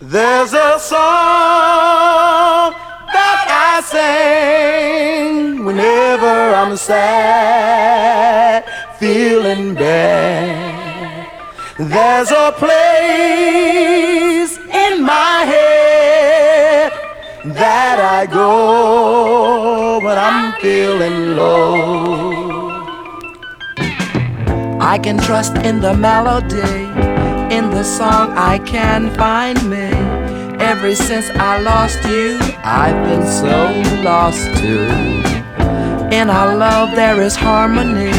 There's a song that I sing whenever I'm sad, feeling bad. There's a place in my head that I go when I'm feeling low. I can trust in the melody in the song I can find me. Ever since I lost you, I've been so lost too. In our love, there is harmony,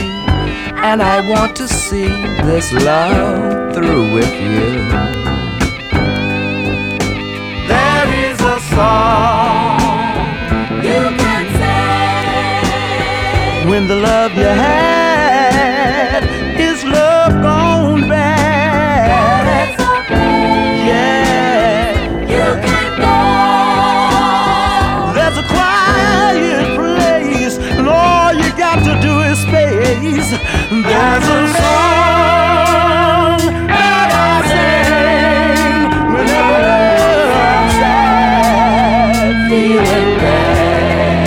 and I want to see this love through with you. There is a song You can say when the love you had space. There's a song that I sing whenever I'm sad, feeling bad.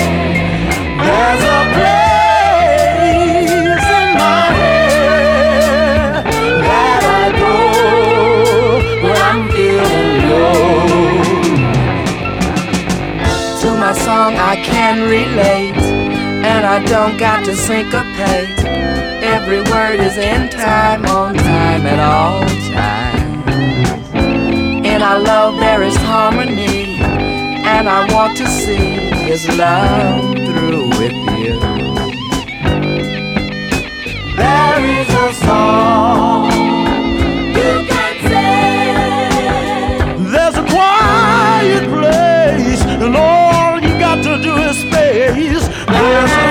There's a place in my head that I go when I'm feeling low. To my song, I can relate, and I don't got to syncopate. Every word is in time, on time, at all times. In our love, there is harmony, and I want to see this love through with you. There is a song. You can say There's a quiet place, and all you got to do is space. There's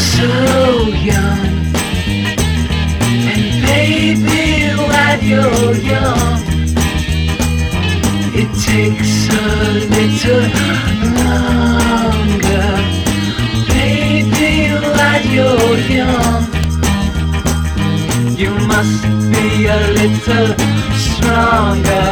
so young. And baby, while you're young, it takes a little longer. Baby, while you're young, you must be a little stronger.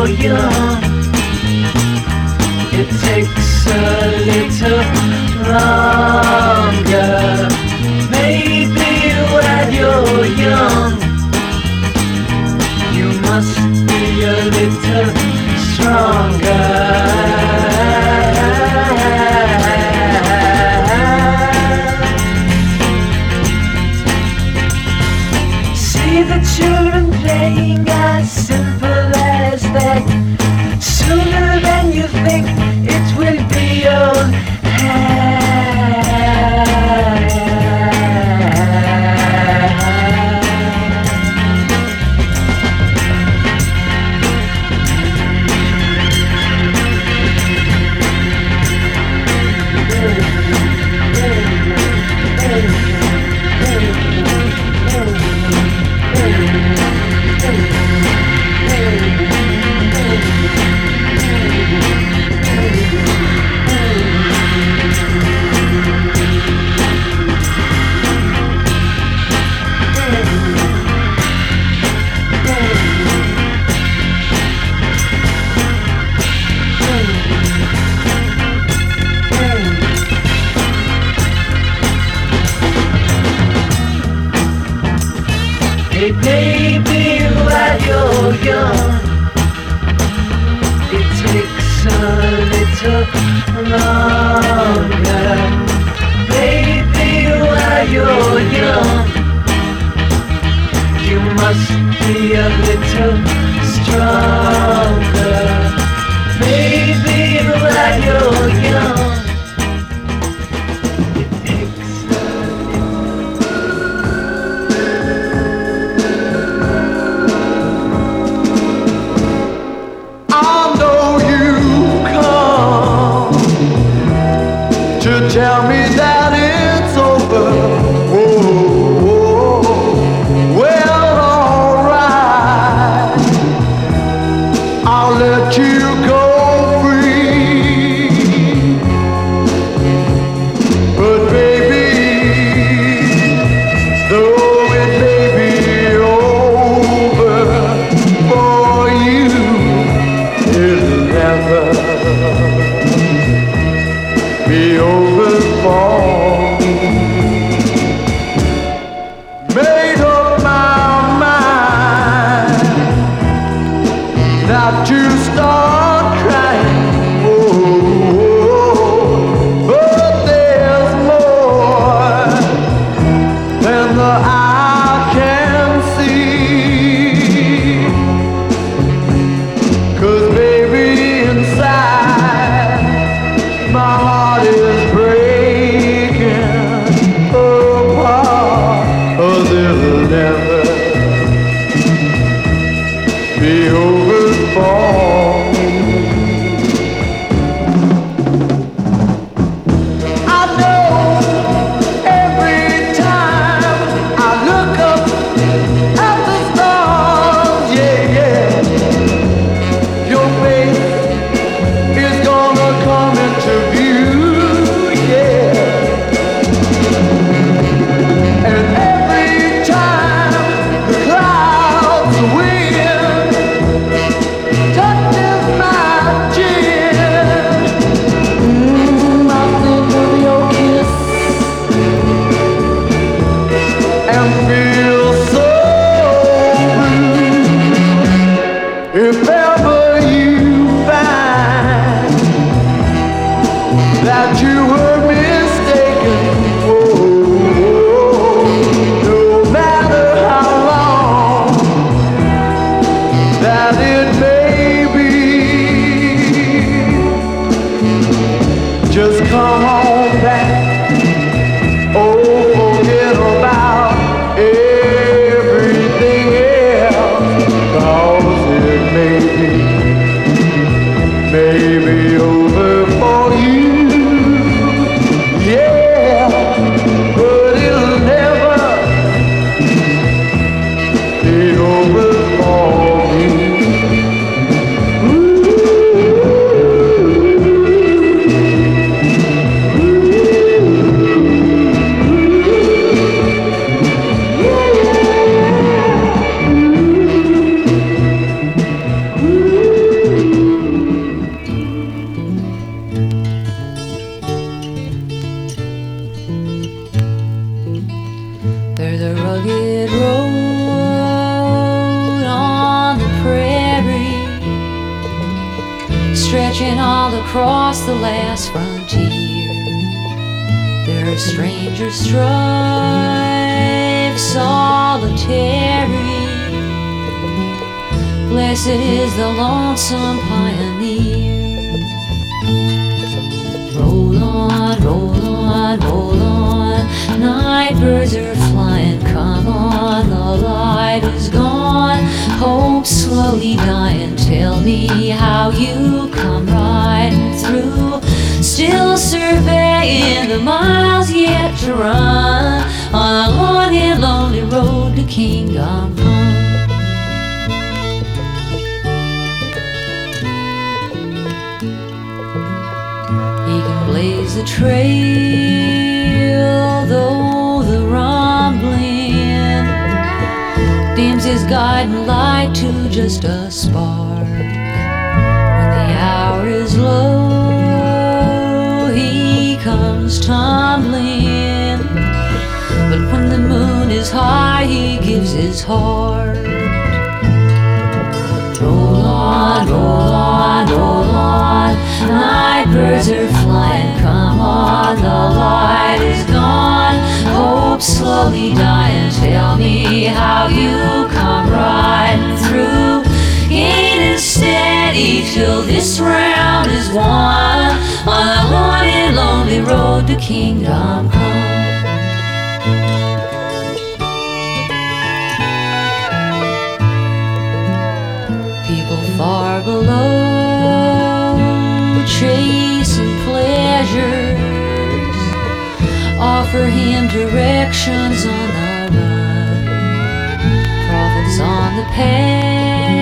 You're young, it takes a little longer. Maybe while you're young, you must be a little stronger. See the children playing Hey baby, while you're young, it takes a little longer. Baby, while you're young, you must be a little stronger. Baby, while you're young, heart. Roll on, roll on, roll on. Night birds are flying. Come on, the light is gone. Hope slowly dying. Tell me how you come riding through. Gaining steady till this round is won. On the long and lonely road to kingdom come. Below chasing pleasures. Offer him directions on the run. Prophets on the path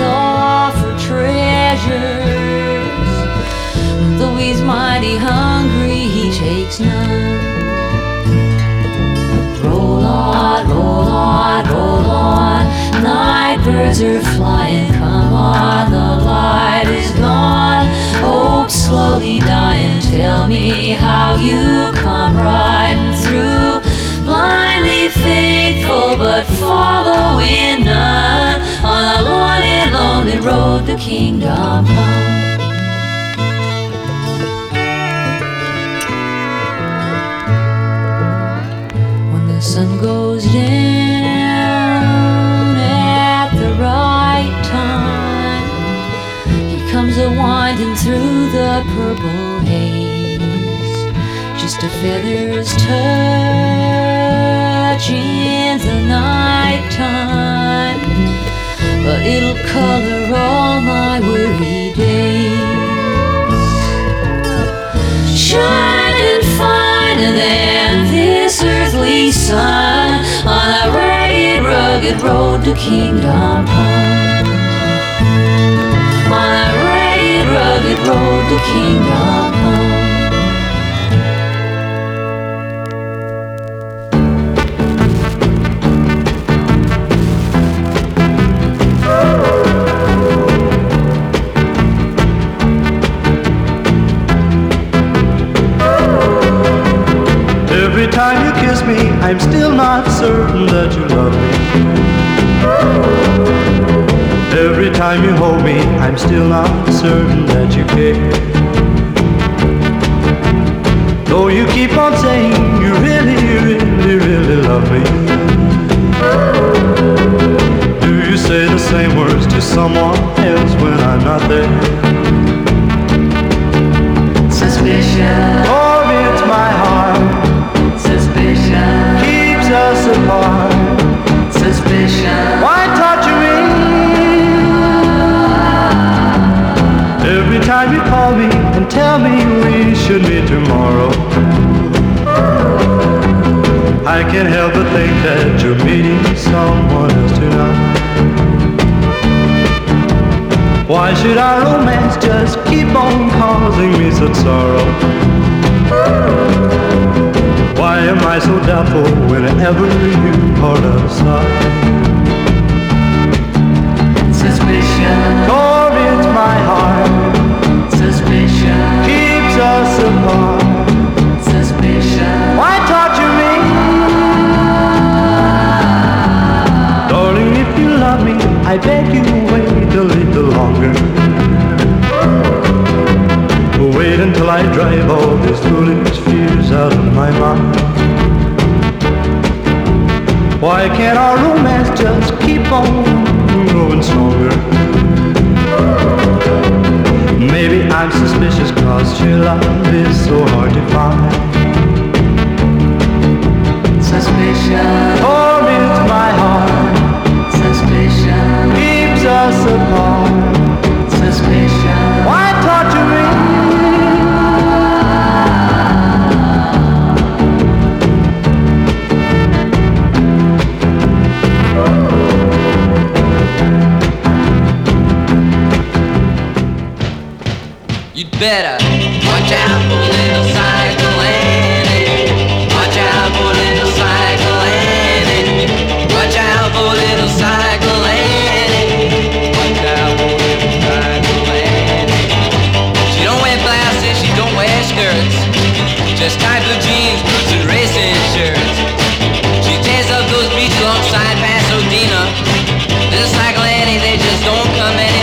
offer treasures. Though he's mighty hungry he takes none. Roll on, roll on, roll on. Night birds are flying. Come on, the light is gone. Hope slowly dying. Tell me how you come riding through. Blindly faithful, but following none. On a and lonely road to kingdom come. Through the purple haze, just a feather's touch in the night time. But it'll color all my weary days shining finer than this earthly sun on a ragged, rugged road to kingdom come. Road to kingdom time you hold me, I'm still not certain that you care. Though you keep on saying you really, really, really love me. Do you say the same words to someone else when I'm not there? Suspicion, Or oh, call me and tell me we should meet tomorrow. I can't help but think that you're meeting someone else tonight. Why should our romance just keep on causing me such sorrow? Why am I so doubtful whenever you are aside? Suspicion, Or it's my heart I beg you wait a little longer. Wait until I drive all these foolish fears out of my mind. Why can't our romance just keep on growing stronger? Maybe I'm suspicious cause true love is so hard to find. Suspicion. Pour into my heart. Suspicion. Keeps us apart. Suspicion. better watch out for little cycle Annie. Watch out for little cycle Annie. Watch out for little cycle Annie. Watch out for little cycle Annie. She don't wear glasses, she don't wear skirts. Just tight blue jeans, boots and racing shirts. She tears up those beats alongside Pasadena. Little cycle Annie, they just don't come in.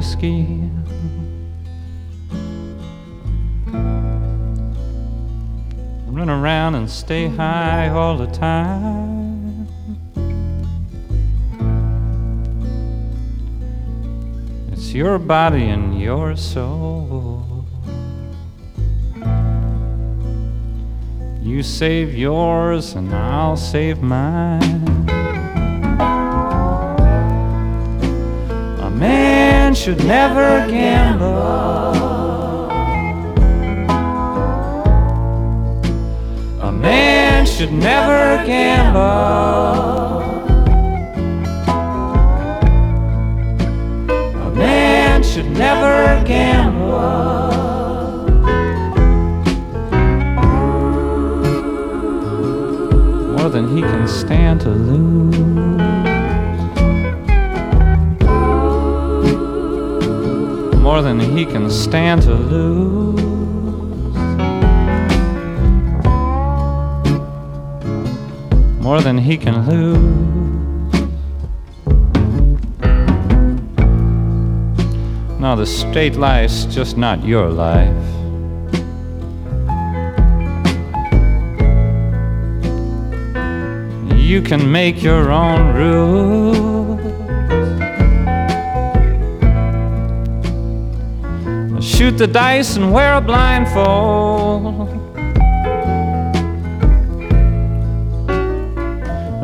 whiskey. Run around and stay high all the time. It's your body and your soul. You save yours, and I'll save mine. should never gamble. A man should never gamble. A man should never gamble. More than he can stand to lose. More than he can stand to lose. More than he can lose. No, the state life's just not your life. You can make your own rules. Shoot the dice and wear a blindfold.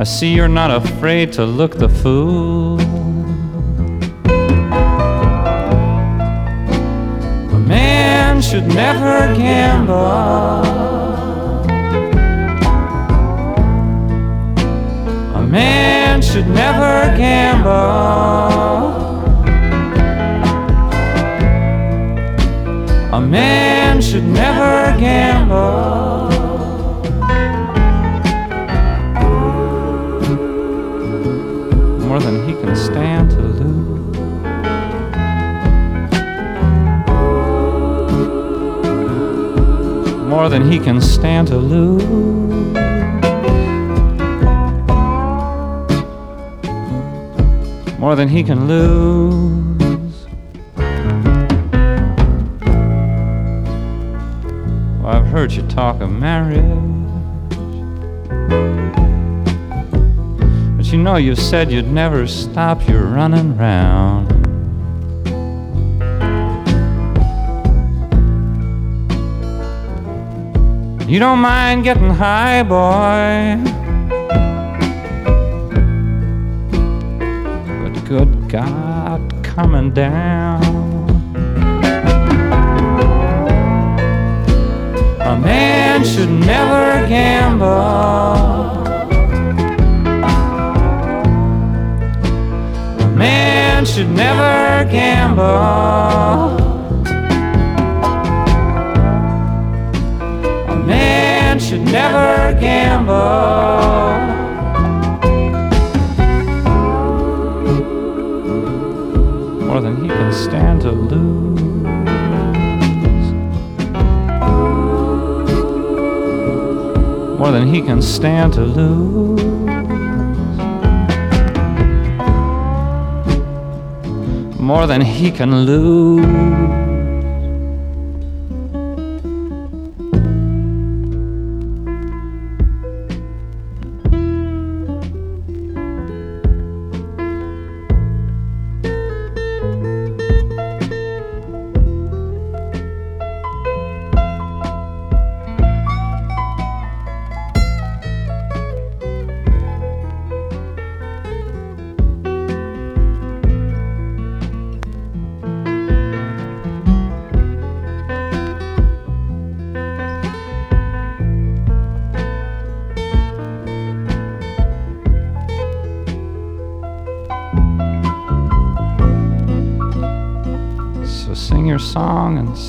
I see you're not afraid to look the fool. A man should never gamble. A man should never gamble. A man should never gamble. More than he can stand to lose. More than he can stand to lose. More than he can lose. Heard you talk of marriage. But you know, you said you'd never stop your running round. You don't mind getting high, boy. But good God, coming down. A man should never gamble. A man should never gamble. A man should never gamble. More than he can stand to lose. More than he can stand to lose. More than he can lose.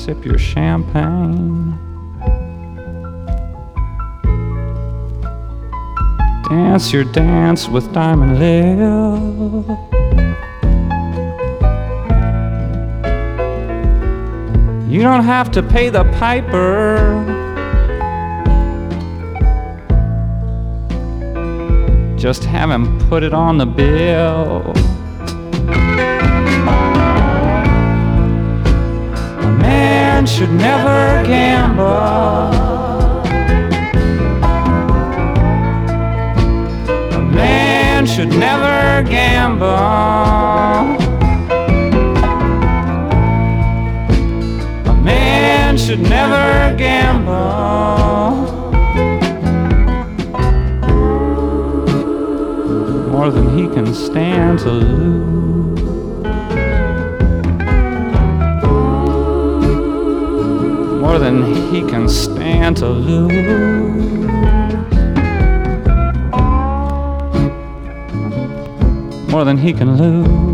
Sip your champagne. Dance your dance with Diamond Lil. You don't have to pay the piper. Just have him put it on the bill. Never gamble. A man should never gamble. A man should never gamble. More than he can stand to lose. Than he can stand to lose. More than he can lose.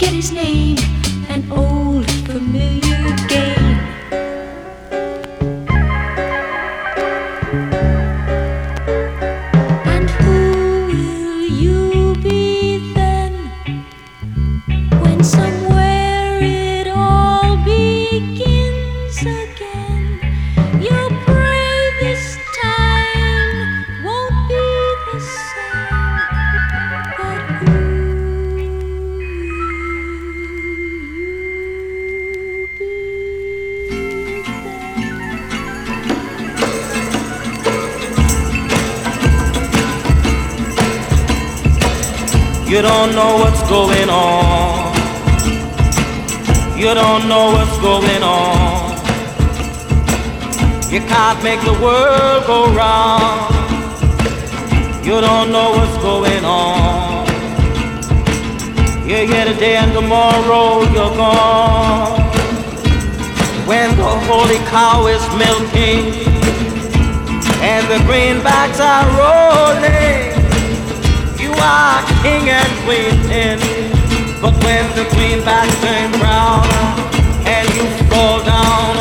Get his name. make the world go round. You don't know what's going on. You're here today and tomorrow you're gone. When the holy cow is milking and the greenbacks are rolling, you are king and queen. But when the greenbacks turn brown and you fall down,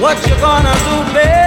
what you gonna do, baby?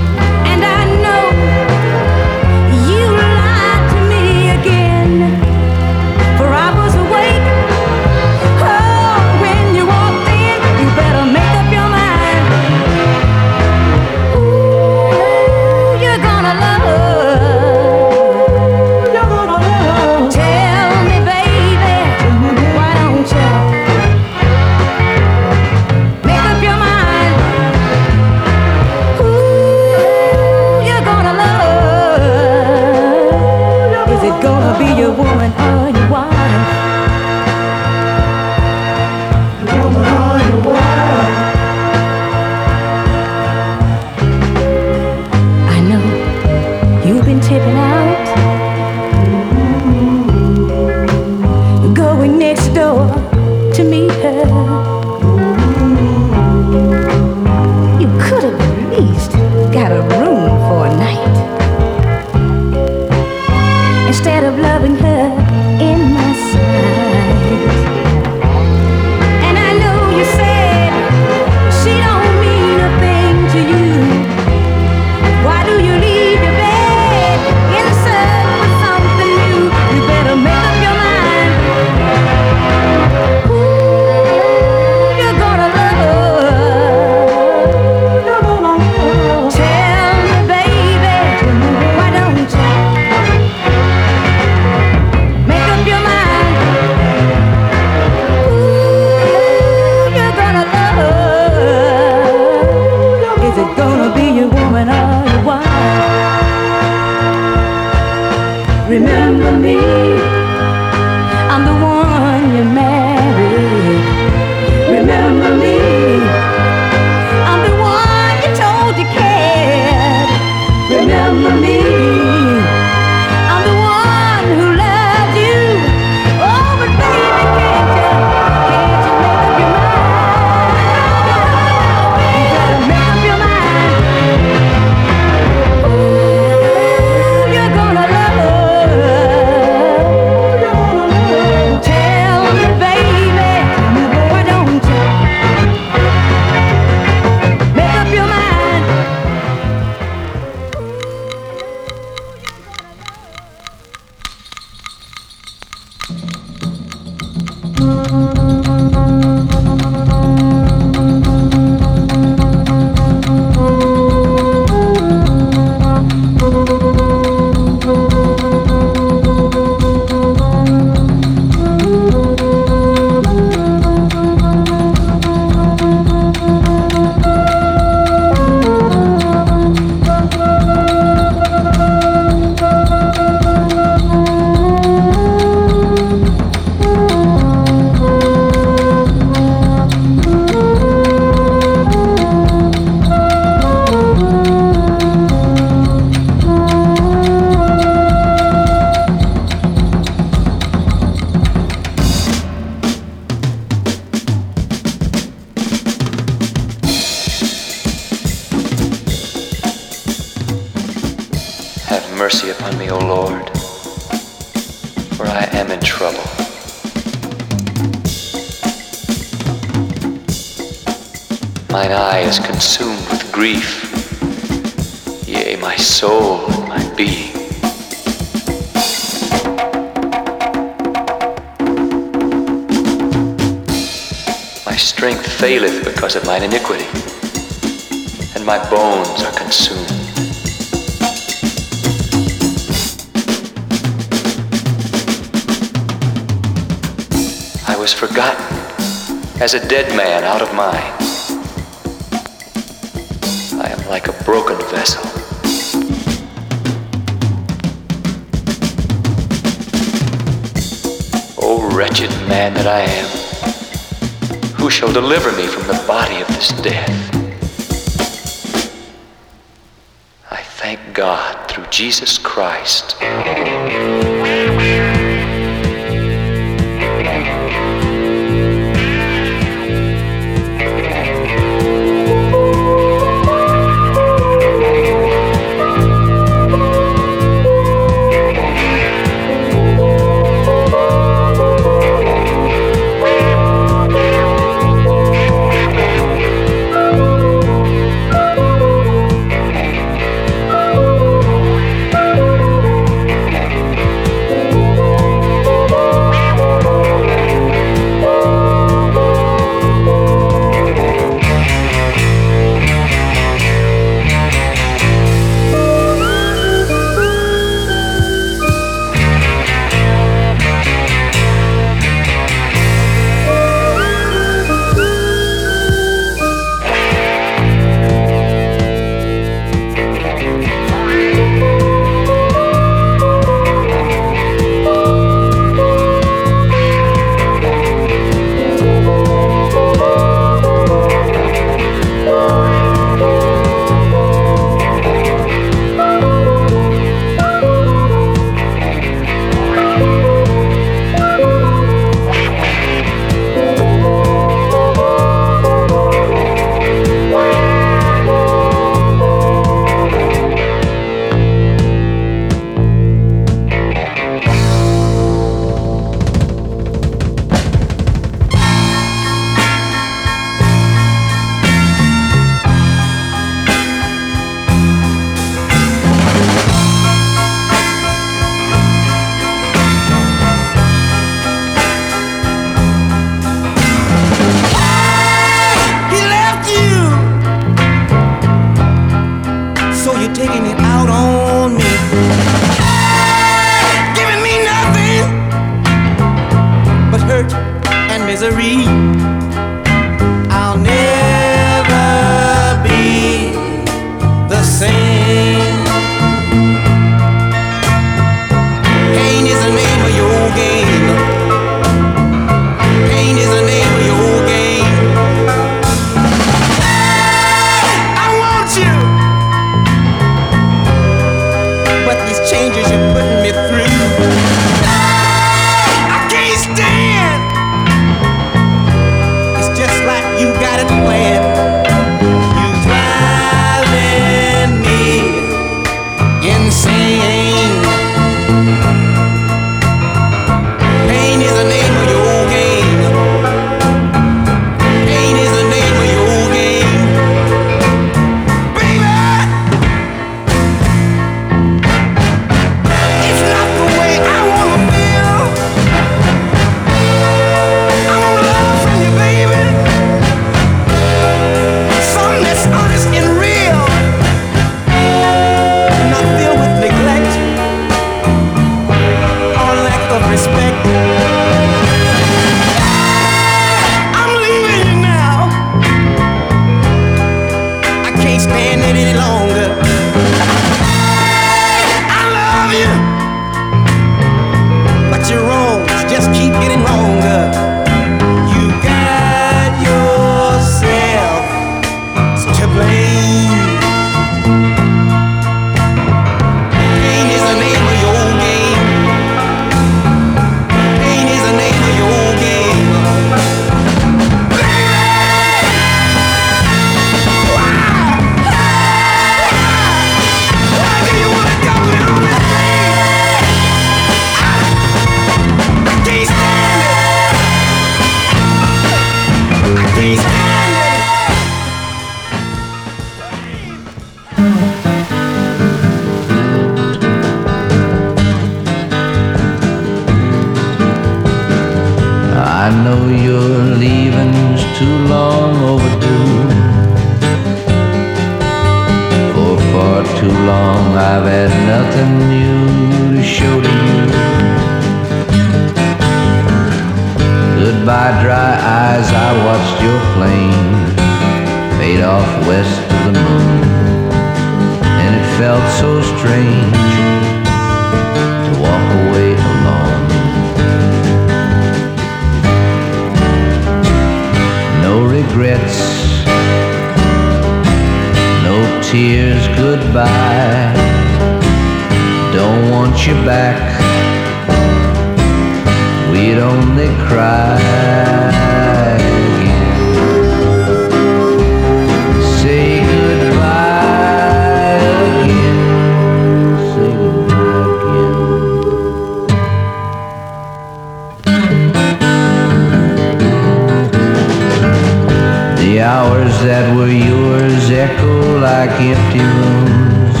that were yours echo like empty rooms.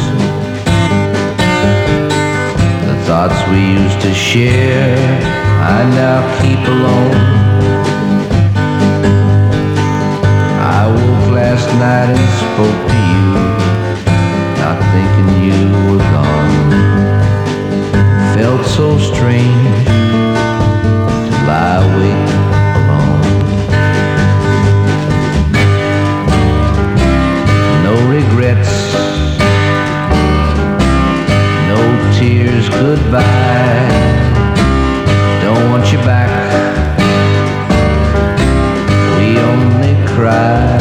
The thoughts we used to share, I now keep alone. I woke last night and spoke to you, not thinking you were gone. Felt so strange to lie awake goodbye. Don't want you back. We only cry.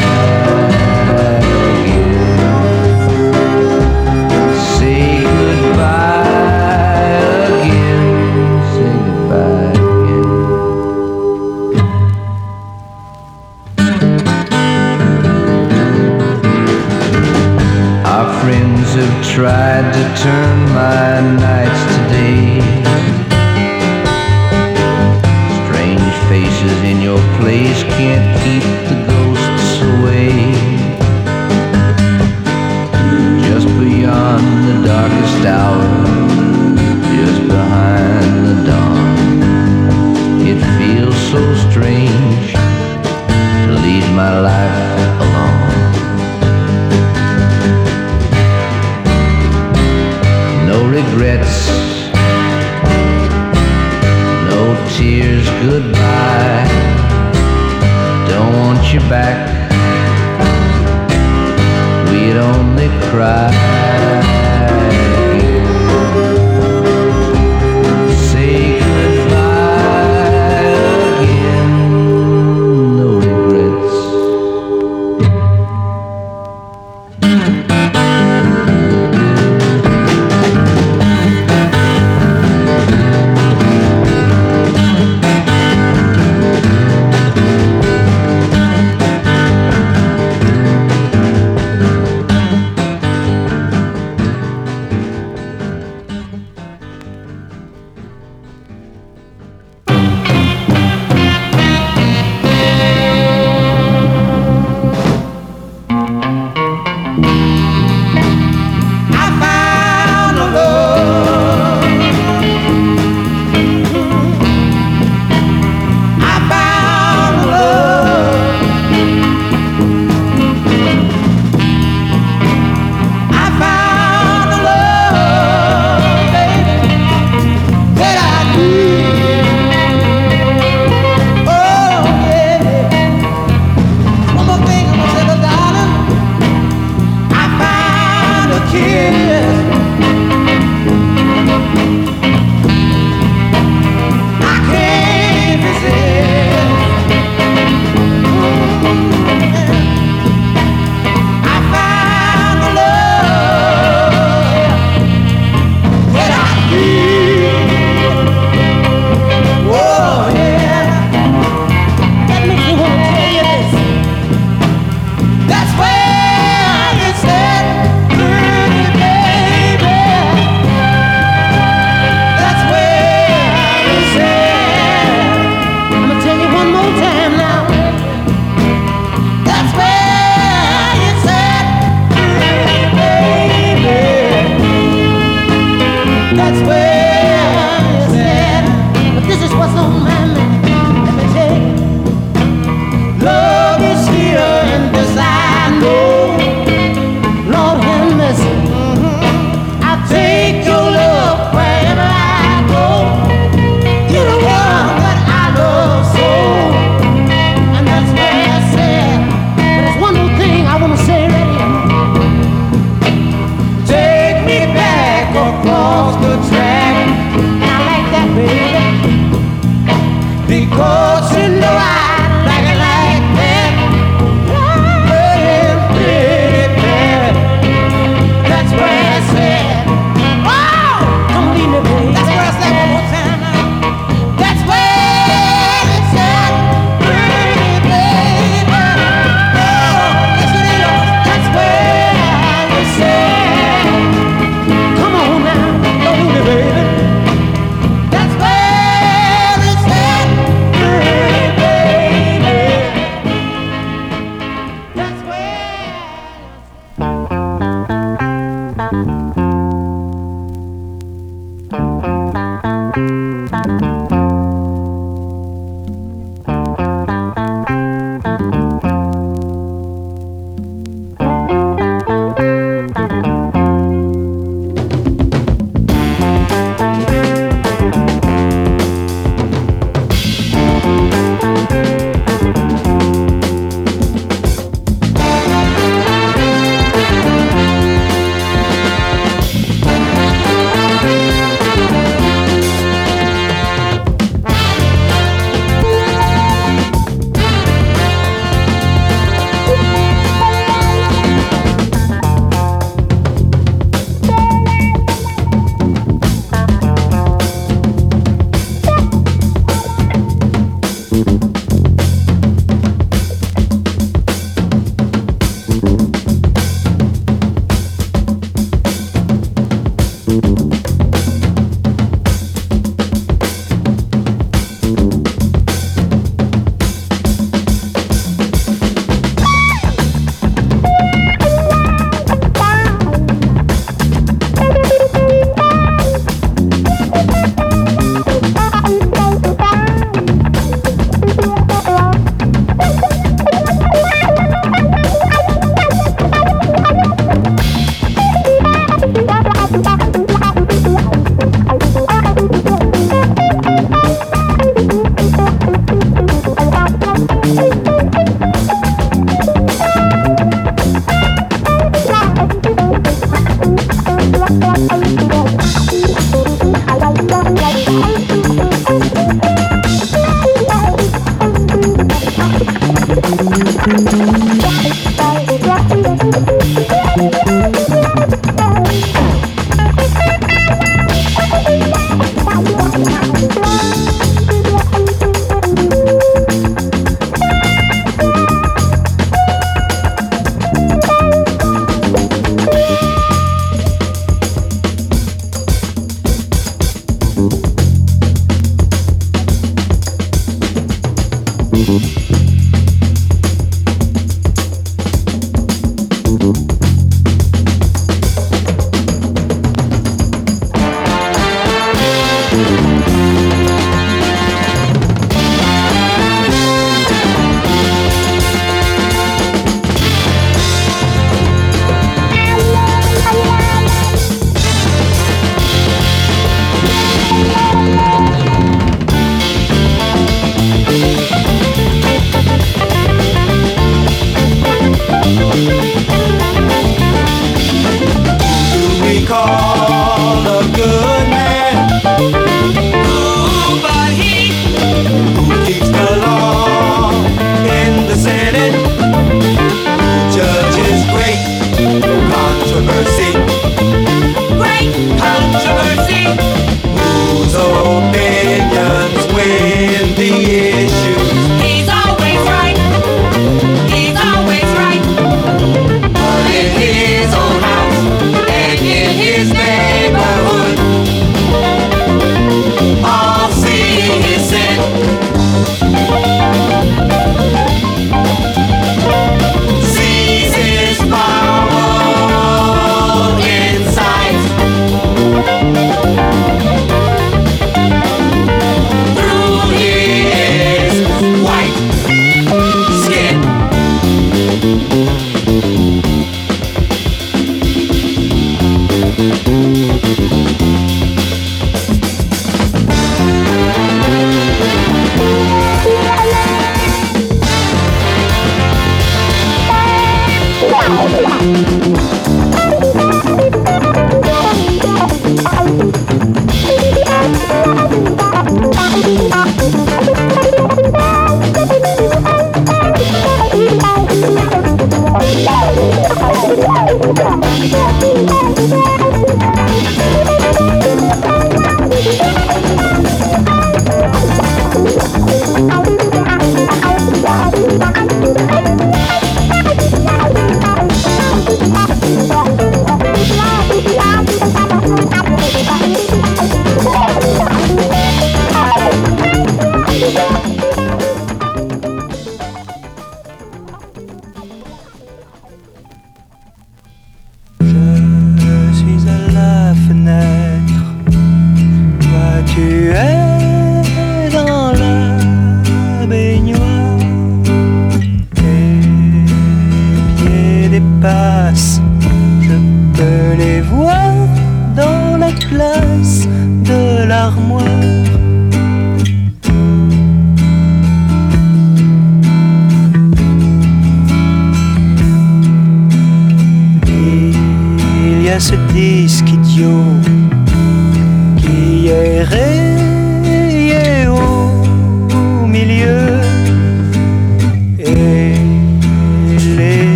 tried to turn my nights to day. Strange faces in your place can't keep the ghosts away. Just beyond the darkest hour, just behind the dawn, it feels so strange to lead my life. regrets. No tears, goodbye. Don't want you back. We'd only cry.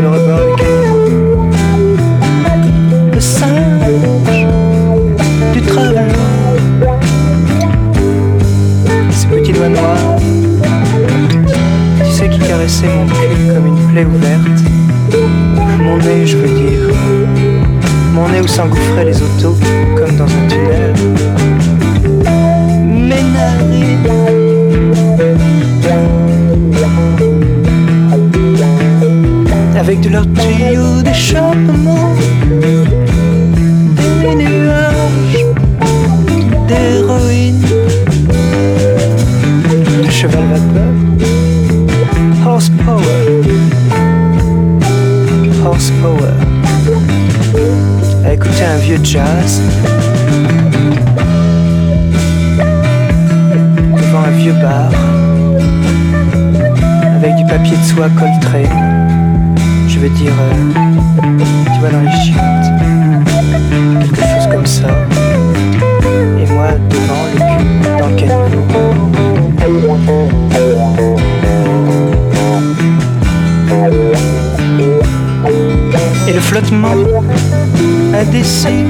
Le. Le singe du travail. Ces petits doigts noirs, tu sais qui caressait mon cul comme une plaie ouverte. Mon nez, je veux dire. Mon nez où s'engouffraient les autos comme dans un tunnel. Avec de leurs tuyaux d'échappement. Des nuages d'héroïne. De cheval vapeur. Horsepower. Horsepower. À écouter un vieux jazz. Devant un vieux bar. Avec du papier de soie coltré. Je veux dire, euh, tu vois, dans les chiottes. Quelque chose comme ça. Et moi, devant le cul, dans le caniveau. Et le flottement indécis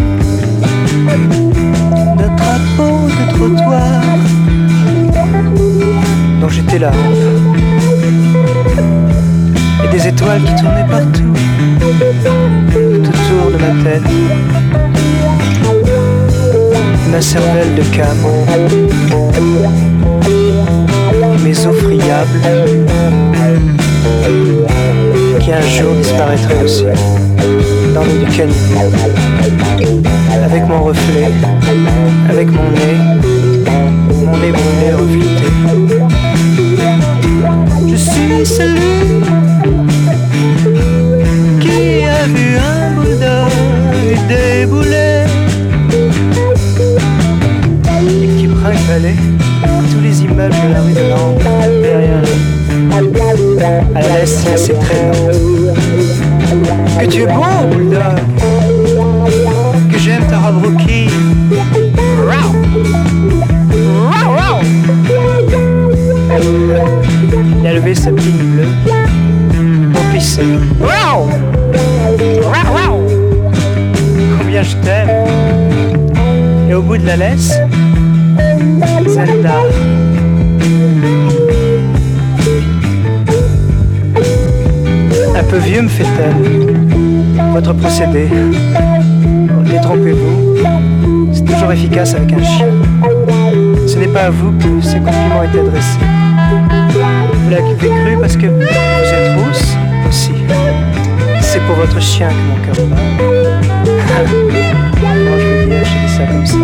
d'un drapeau de trottoir dont j'étais. Et des étoiles qui tournaient partout, tout autour de ma tête. Ma cervelle de cam, mes eaux friables, qui un jour disparaîtraient aussi dans l'eau du caniveau. Avec mon reflet, avec mon nez, mon nez brûlé reflété. Je suis celui un bulldog débouler et qui brinque-ballait tous les immeubles de la rue de Langres derrière à l'est, il y a. Que tu es beau, bulldog Que j'aime ta robe rookie Il a levé sa pigne bleue pour pisser. je t'aime. Et au bout de la laisse, Zelda. Un peu vieux me fait-elle. Votre procédé, détrompez-vous, c'est toujours efficace avec un chien. Ce n'est pas à vous que ces compliments étaient adressés. Vous l'avez cru parce que vous êtes rousse aussi pour votre chien que mon cœur bat. Moi je veux je dis ça comme ça.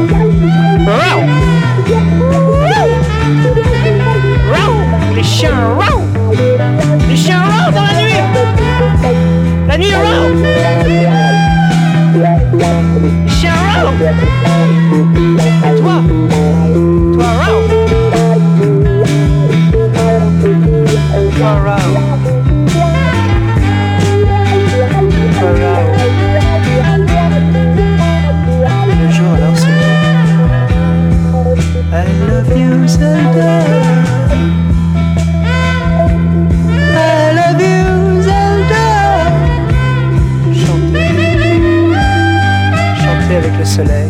Les chiens, les chiens dans la nuit, la nuit, les chiens, Et toi, toi, toi, Chantez avec le soleil.